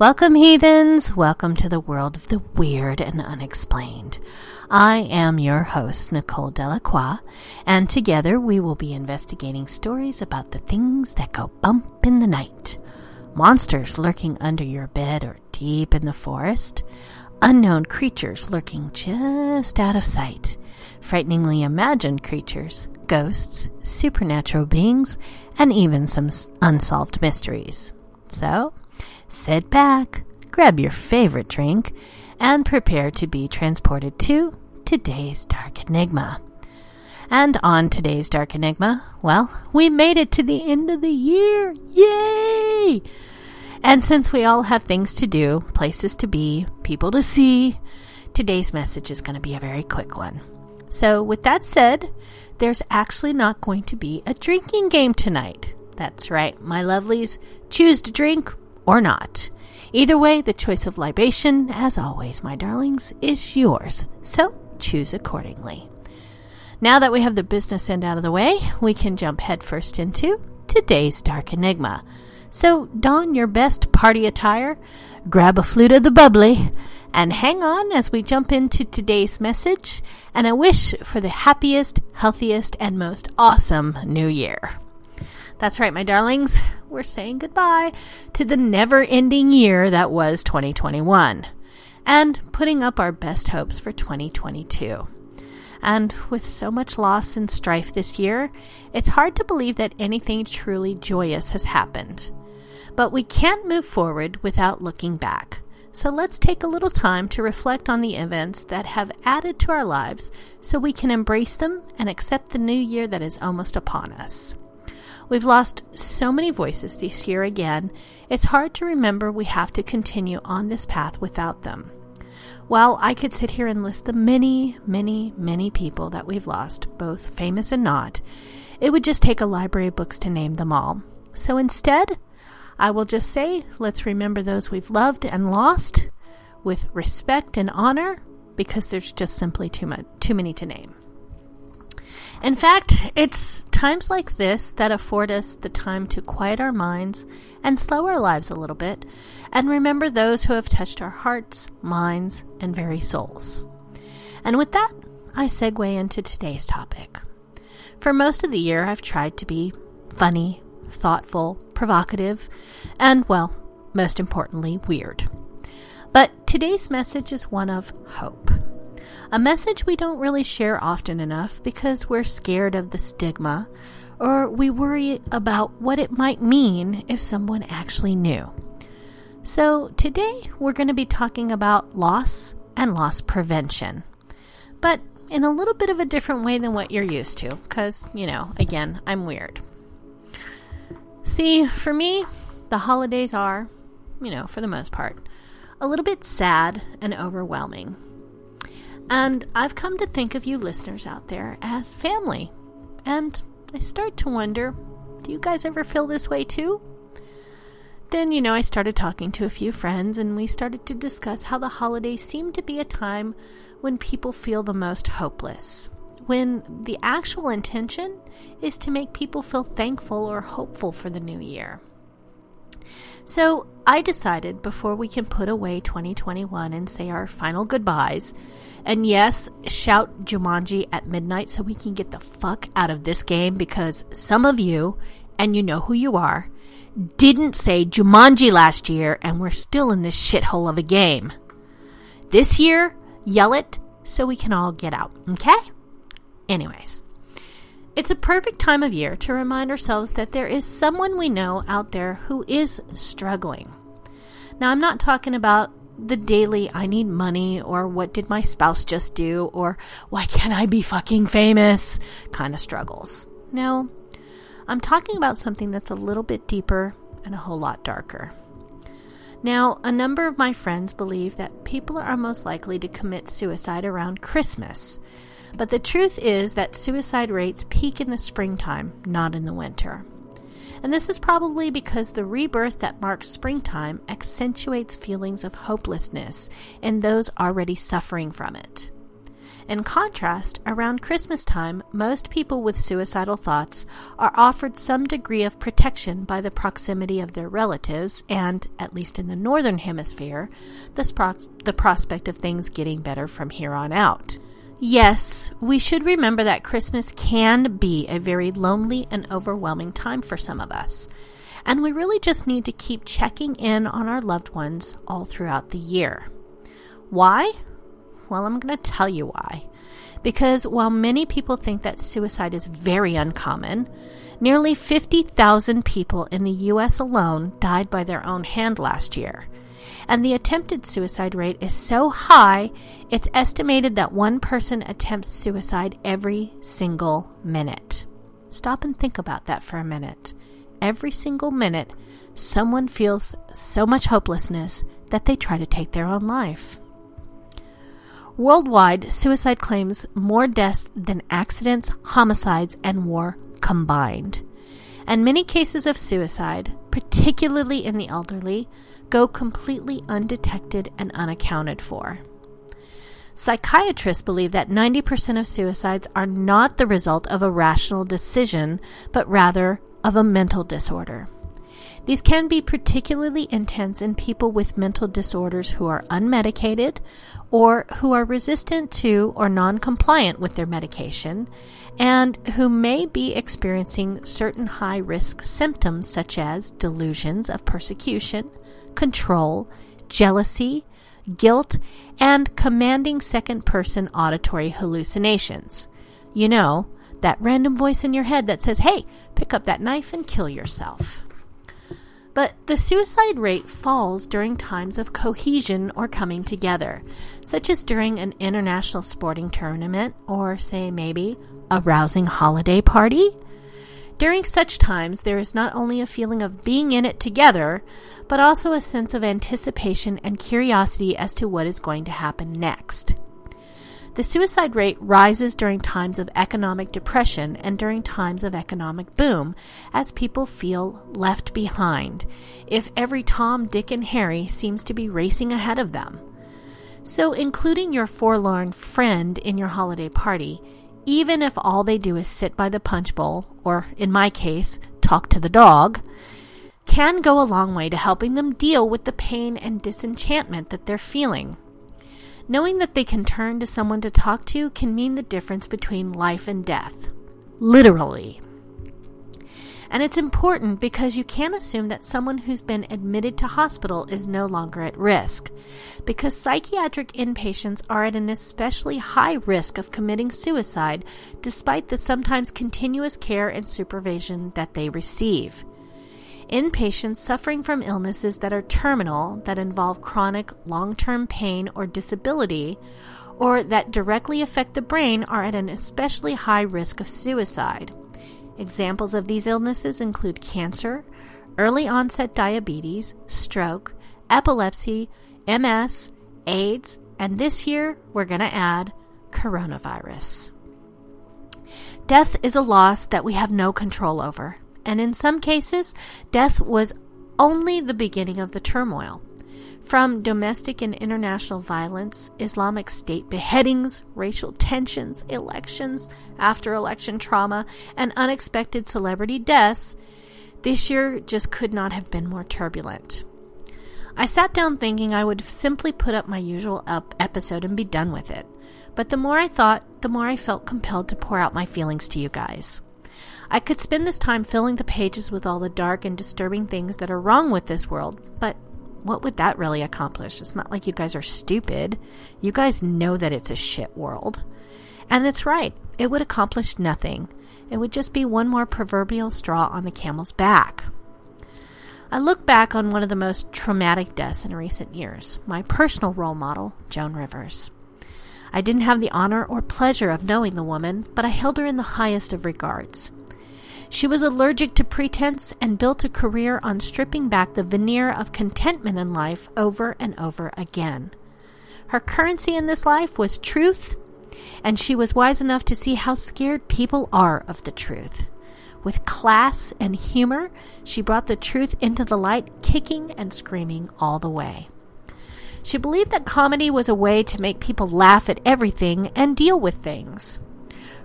Welcome, heathens! Welcome to the world of the weird and unexplained. I am your host, Nicole Delacroix, and together we will be investigating stories about the things that go bump in the night. Monsters lurking under your bed or deep in the forest, unknown creatures lurking just out of sight, frighteningly imagined creatures, ghosts, supernatural beings, and even some unsolved mysteries. So, Sit back, grab your favorite drink, and prepare to be transported to today's Dark Enigma. And on today's Dark Enigma, well, we made it to the end of the year. Yay! And since we all have things to do, places to be, people to see, today's message is going to be a very quick one. So, with that said, there's actually not going to be a drinking game tonight. That's right, my lovelies. Choose to drink or not. Either way, the choice of libation, as always, my darlings, is yours, so choose accordingly. Now that we have the business end out of the way, we can jump headfirst into today's Dark Enigma. So don your best party attire, grab a flute of the bubbly, and hang on as we jump into today's message and a wish for the happiest, healthiest, and most awesome new year. That's right, my darlings. We're saying goodbye to the never ending year that was 2021 and putting up our best hopes for 2022. And with so much loss and strife this year, it's hard to believe that anything truly joyous has happened. But we can't move forward without looking back. So let's take a little time to reflect on the events that have added to our lives so we can embrace them and accept the new year that is almost upon us. We've lost so many voices this year again, it's hard to remember we have to continue on this path without them. While I could sit here and list the many, many, many people that we've lost, both famous and not, it would just take a library of books to name them all. So instead, I will just say let's remember those we've loved and lost with respect and honor because there's just simply too much too many to name. In fact, it's times like this that afford us the time to quiet our minds and slow our lives a little bit and remember those who have touched our hearts, minds, and very souls. And with that, I segue into today's topic. For most of the year, I've tried to be funny, thoughtful, provocative, and, well, most importantly, weird. But today's message is one of hope. A message we don't really share often enough because we're scared of the stigma or we worry about what it might mean if someone actually knew. So, today we're going to be talking about loss and loss prevention, but in a little bit of a different way than what you're used to, because, you know, again, I'm weird. See, for me, the holidays are, you know, for the most part, a little bit sad and overwhelming. And I've come to think of you listeners out there as family. And I start to wonder do you guys ever feel this way too? Then, you know, I started talking to a few friends and we started to discuss how the holidays seem to be a time when people feel the most hopeless. When the actual intention is to make people feel thankful or hopeful for the new year. So I decided before we can put away 2021 and say our final goodbyes, and yes, shout Jumanji at midnight so we can get the fuck out of this game because some of you, and you know who you are, didn't say Jumanji last year and we're still in this shithole of a game. This year, yell it so we can all get out, okay? Anyways, it's a perfect time of year to remind ourselves that there is someone we know out there who is struggling. Now, I'm not talking about the daily I need money or what did my spouse just do or why can't I be fucking famous kind of struggles. No, I'm talking about something that's a little bit deeper and a whole lot darker. Now, a number of my friends believe that people are most likely to commit suicide around Christmas. But the truth is that suicide rates peak in the springtime, not in the winter. And this is probably because the rebirth that marks springtime accentuates feelings of hopelessness in those already suffering from it. In contrast, around Christmas time, most people with suicidal thoughts are offered some degree of protection by the proximity of their relatives and, at least in the northern hemisphere, the, pro- the prospect of things getting better from here on out. Yes, we should remember that Christmas can be a very lonely and overwhelming time for some of us. And we really just need to keep checking in on our loved ones all throughout the year. Why? Well, I'm going to tell you why. Because while many people think that suicide is very uncommon, nearly 50,000 people in the U.S. alone died by their own hand last year and the attempted suicide rate is so high, it's estimated that one person attempts suicide every single minute. Stop and think about that for a minute. Every single minute, someone feels so much hopelessness that they try to take their own life. Worldwide, suicide claims more deaths than accidents, homicides, and war combined. And many cases of suicide, particularly in the elderly, go completely undetected and unaccounted for. Psychiatrists believe that 90% of suicides are not the result of a rational decision, but rather of a mental disorder. These can be particularly intense in people with mental disorders who are unmedicated or who are resistant to or non compliant with their medication and who may be experiencing certain high risk symptoms such as delusions of persecution, control, jealousy, guilt, and commanding second person auditory hallucinations. You know, that random voice in your head that says, hey, pick up that knife and kill yourself. But the suicide rate falls during times of cohesion or coming together, such as during an international sporting tournament or, say, maybe a rousing holiday party. During such times, there is not only a feeling of being in it together, but also a sense of anticipation and curiosity as to what is going to happen next. The suicide rate rises during times of economic depression and during times of economic boom as people feel left behind, if every Tom, Dick, and Harry seems to be racing ahead of them. So, including your forlorn friend in your holiday party, even if all they do is sit by the punch bowl, or in my case, talk to the dog, can go a long way to helping them deal with the pain and disenchantment that they're feeling. Knowing that they can turn to someone to talk to can mean the difference between life and death. Literally. And it's important because you can't assume that someone who's been admitted to hospital is no longer at risk. Because psychiatric inpatients are at an especially high risk of committing suicide despite the sometimes continuous care and supervision that they receive in patients suffering from illnesses that are terminal, that involve chronic long term pain or disability, or that directly affect the brain are at an especially high risk of suicide. Examples of these illnesses include cancer, early onset diabetes, stroke, epilepsy, MS, AIDS, and this year we're going to add coronavirus. Death is a loss that we have no control over, and in some cases, death was only the beginning of the turmoil. From domestic and international violence, Islamic State beheadings, racial tensions, elections, after election trauma, and unexpected celebrity deaths, this year just could not have been more turbulent. I sat down thinking I would simply put up my usual up episode and be done with it. But the more I thought, the more I felt compelled to pour out my feelings to you guys. I could spend this time filling the pages with all the dark and disturbing things that are wrong with this world, but what would that really accomplish? It's not like you guys are stupid. You guys know that it's a shit world. And it's right, it would accomplish nothing. It would just be one more proverbial straw on the camel's back. I look back on one of the most traumatic deaths in recent years, my personal role model, Joan Rivers. I didn't have the honor or pleasure of knowing the woman, but I held her in the highest of regards. She was allergic to pretense and built a career on stripping back the veneer of contentment in life over and over again. Her currency in this life was truth, and she was wise enough to see how scared people are of the truth. With class and humor, she brought the truth into the light, kicking and screaming all the way. She believed that comedy was a way to make people laugh at everything and deal with things.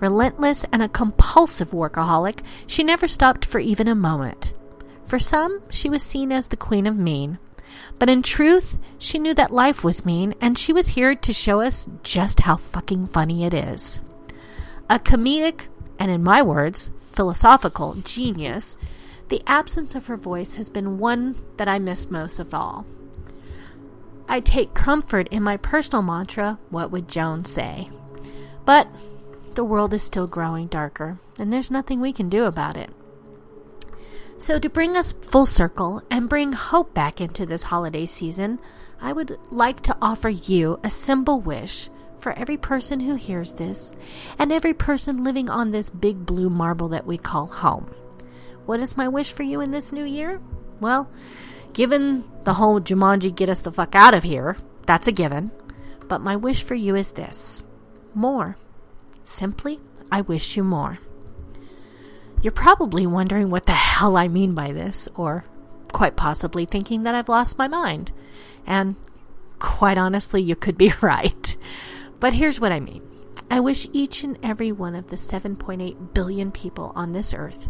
Relentless and a compulsive workaholic, she never stopped for even a moment. For some, she was seen as the queen of mean. But in truth, she knew that life was mean, and she was here to show us just how fucking funny it is. A comedic, and in my words, philosophical genius, the absence of her voice has been one that I miss most of all. I take comfort in my personal mantra, what would Joan say? But the world is still growing darker, and there's nothing we can do about it. So, to bring us full circle and bring hope back into this holiday season, I would like to offer you a simple wish for every person who hears this and every person living on this big blue marble that we call home. What is my wish for you in this new year? Well, given the whole Jumanji get us the fuck out of here, that's a given. But my wish for you is this more. Simply, I wish you more. You're probably wondering what the hell I mean by this, or quite possibly thinking that I've lost my mind. And quite honestly, you could be right. But here's what I mean I wish each and every one of the 7.8 billion people on this earth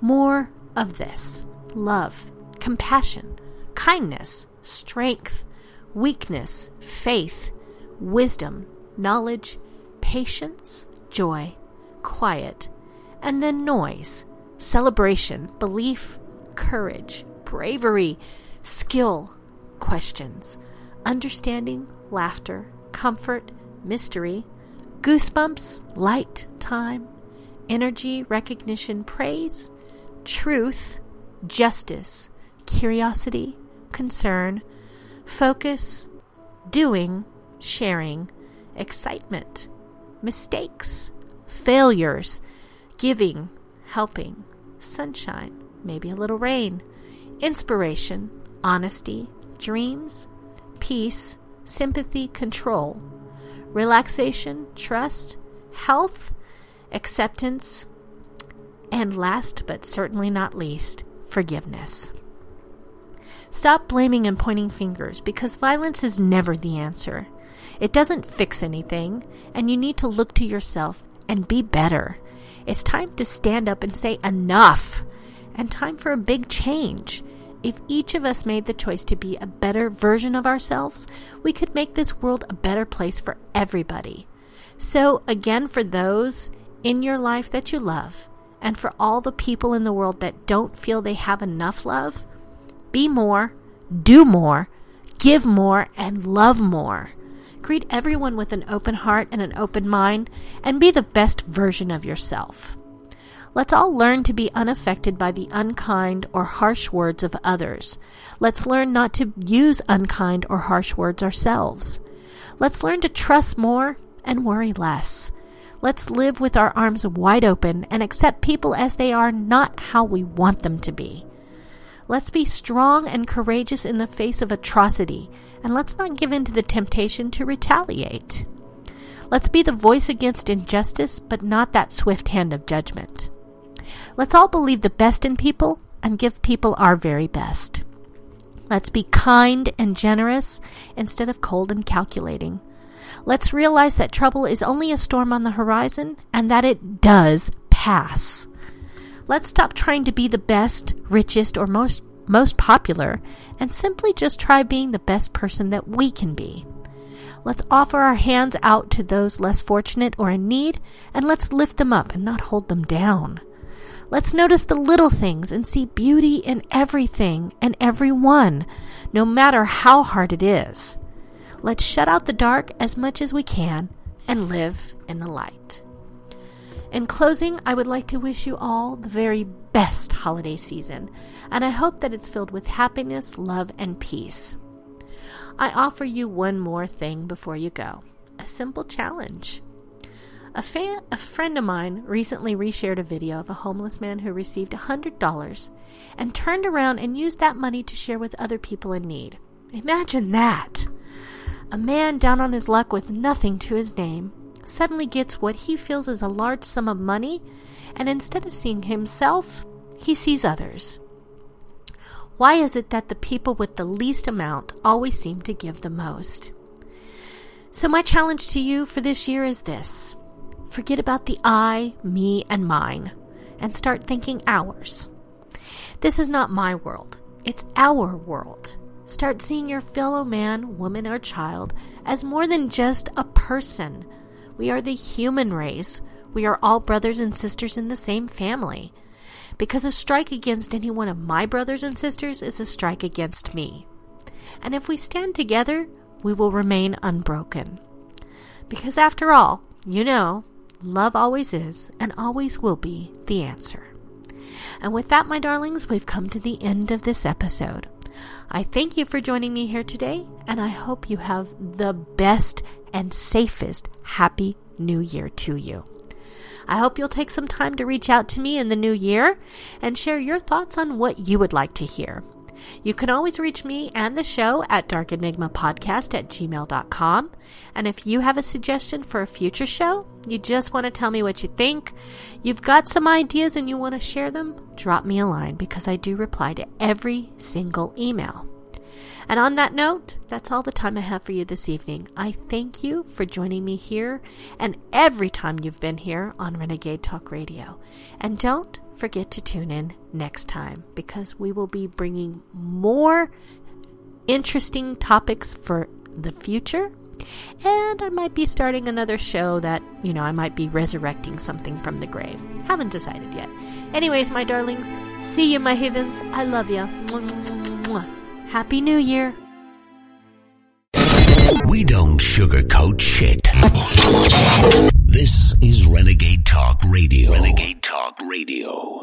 more of this love, compassion, kindness, strength, weakness, faith, wisdom, knowledge, patience, joy, quiet, and then noise, celebration, belief, courage, bravery, skill, questions, understanding, laughter, comfort, mystery, goosebumps, light, time, energy, recognition, praise, truth, justice, curiosity, concern, focus, doing, sharing, excitement, mistakes, failures, giving, helping, sunshine, maybe a little rain, inspiration, honesty, dreams, peace, sympathy, control, relaxation, trust, health, acceptance, and last but certainly not least, forgiveness. Stop blaming and pointing fingers because violence is never the answer. It doesn't fix anything, and you need to look to yourself and be better. It's time to stand up and say enough, and time for a big change. If each of us made the choice to be a better version of ourselves, we could make this world a better place for everybody. So, again, for those in your life that you love, and for all the people in the world that don't feel they have enough love, be more, do more, give more, and love more. Greet everyone with an open heart and an open mind, and be the best version of yourself. Let's all learn to be unaffected by the unkind or harsh words of others. Let's learn not to use unkind or harsh words ourselves. Let's learn to trust more and worry less. Let's live with our arms wide open and accept people as they are, not how we want them to be. Let's be strong and courageous in the face of atrocity, and let's not give in to the temptation to retaliate. Let's be the voice against injustice, but not that swift hand of judgment. Let's all believe the best in people and give people our very best. Let's be kind and generous instead of cold and calculating. Let's realize that trouble is only a storm on the horizon and that it does pass. Let's stop trying to be the best, richest, or most, most popular and simply just try being the best person that we can be. Let's offer our hands out to those less fortunate or in need, and let's lift them up and not hold them down. Let's notice the little things and see beauty in everything and everyone, no matter how hard it is. Let's shut out the dark as much as we can and live in the light. In closing, I would like to wish you all the very best holiday season, and I hope that it's filled with happiness, love, and peace. I offer you one more thing before you go a simple challenge. A, fan, a friend of mine recently reshared a video of a homeless man who received $100 and turned around and used that money to share with other people in need. Imagine that! A man down on his luck with nothing to his name suddenly gets what he feels is a large sum of money, and instead of seeing himself, he sees others. Why is it that the people with the least amount always seem to give the most? So, my challenge to you for this year is this Forget about the I, me, and mine, and start thinking ours. This is not my world, it's our world. Start seeing your fellow man, woman, or child as more than just a person. We are the human race. We are all brothers and sisters in the same family. Because a strike against any one of my brothers and sisters is a strike against me. And if we stand together, we will remain unbroken. Because after all, you know, Love always is and always will be the answer. And with that, my darlings, we've come to the end of this episode. I thank you for joining me here today, and I hope you have the best and safest Happy New Year to you. I hope you'll take some time to reach out to me in the new year and share your thoughts on what you would like to hear. You can always reach me and the show at darkenigmapodcast at gmail.com. And if you have a suggestion for a future show, you just want to tell me what you think, you've got some ideas and you want to share them, drop me a line because I do reply to every single email. And on that note, that's all the time I have for you this evening. I thank you for joining me here and every time you've been here on Renegade Talk Radio. And don't forget to tune in next time because we will be bringing more interesting topics for the future. And I might be starting another show that, you know, I might be resurrecting something from the grave. Haven't decided yet. Anyways, my darlings, see you, my heavens. I love you. Happy New Year. We don't sugarcoat shit. This is Renegade Talk Radio. Renegade Talk Radio.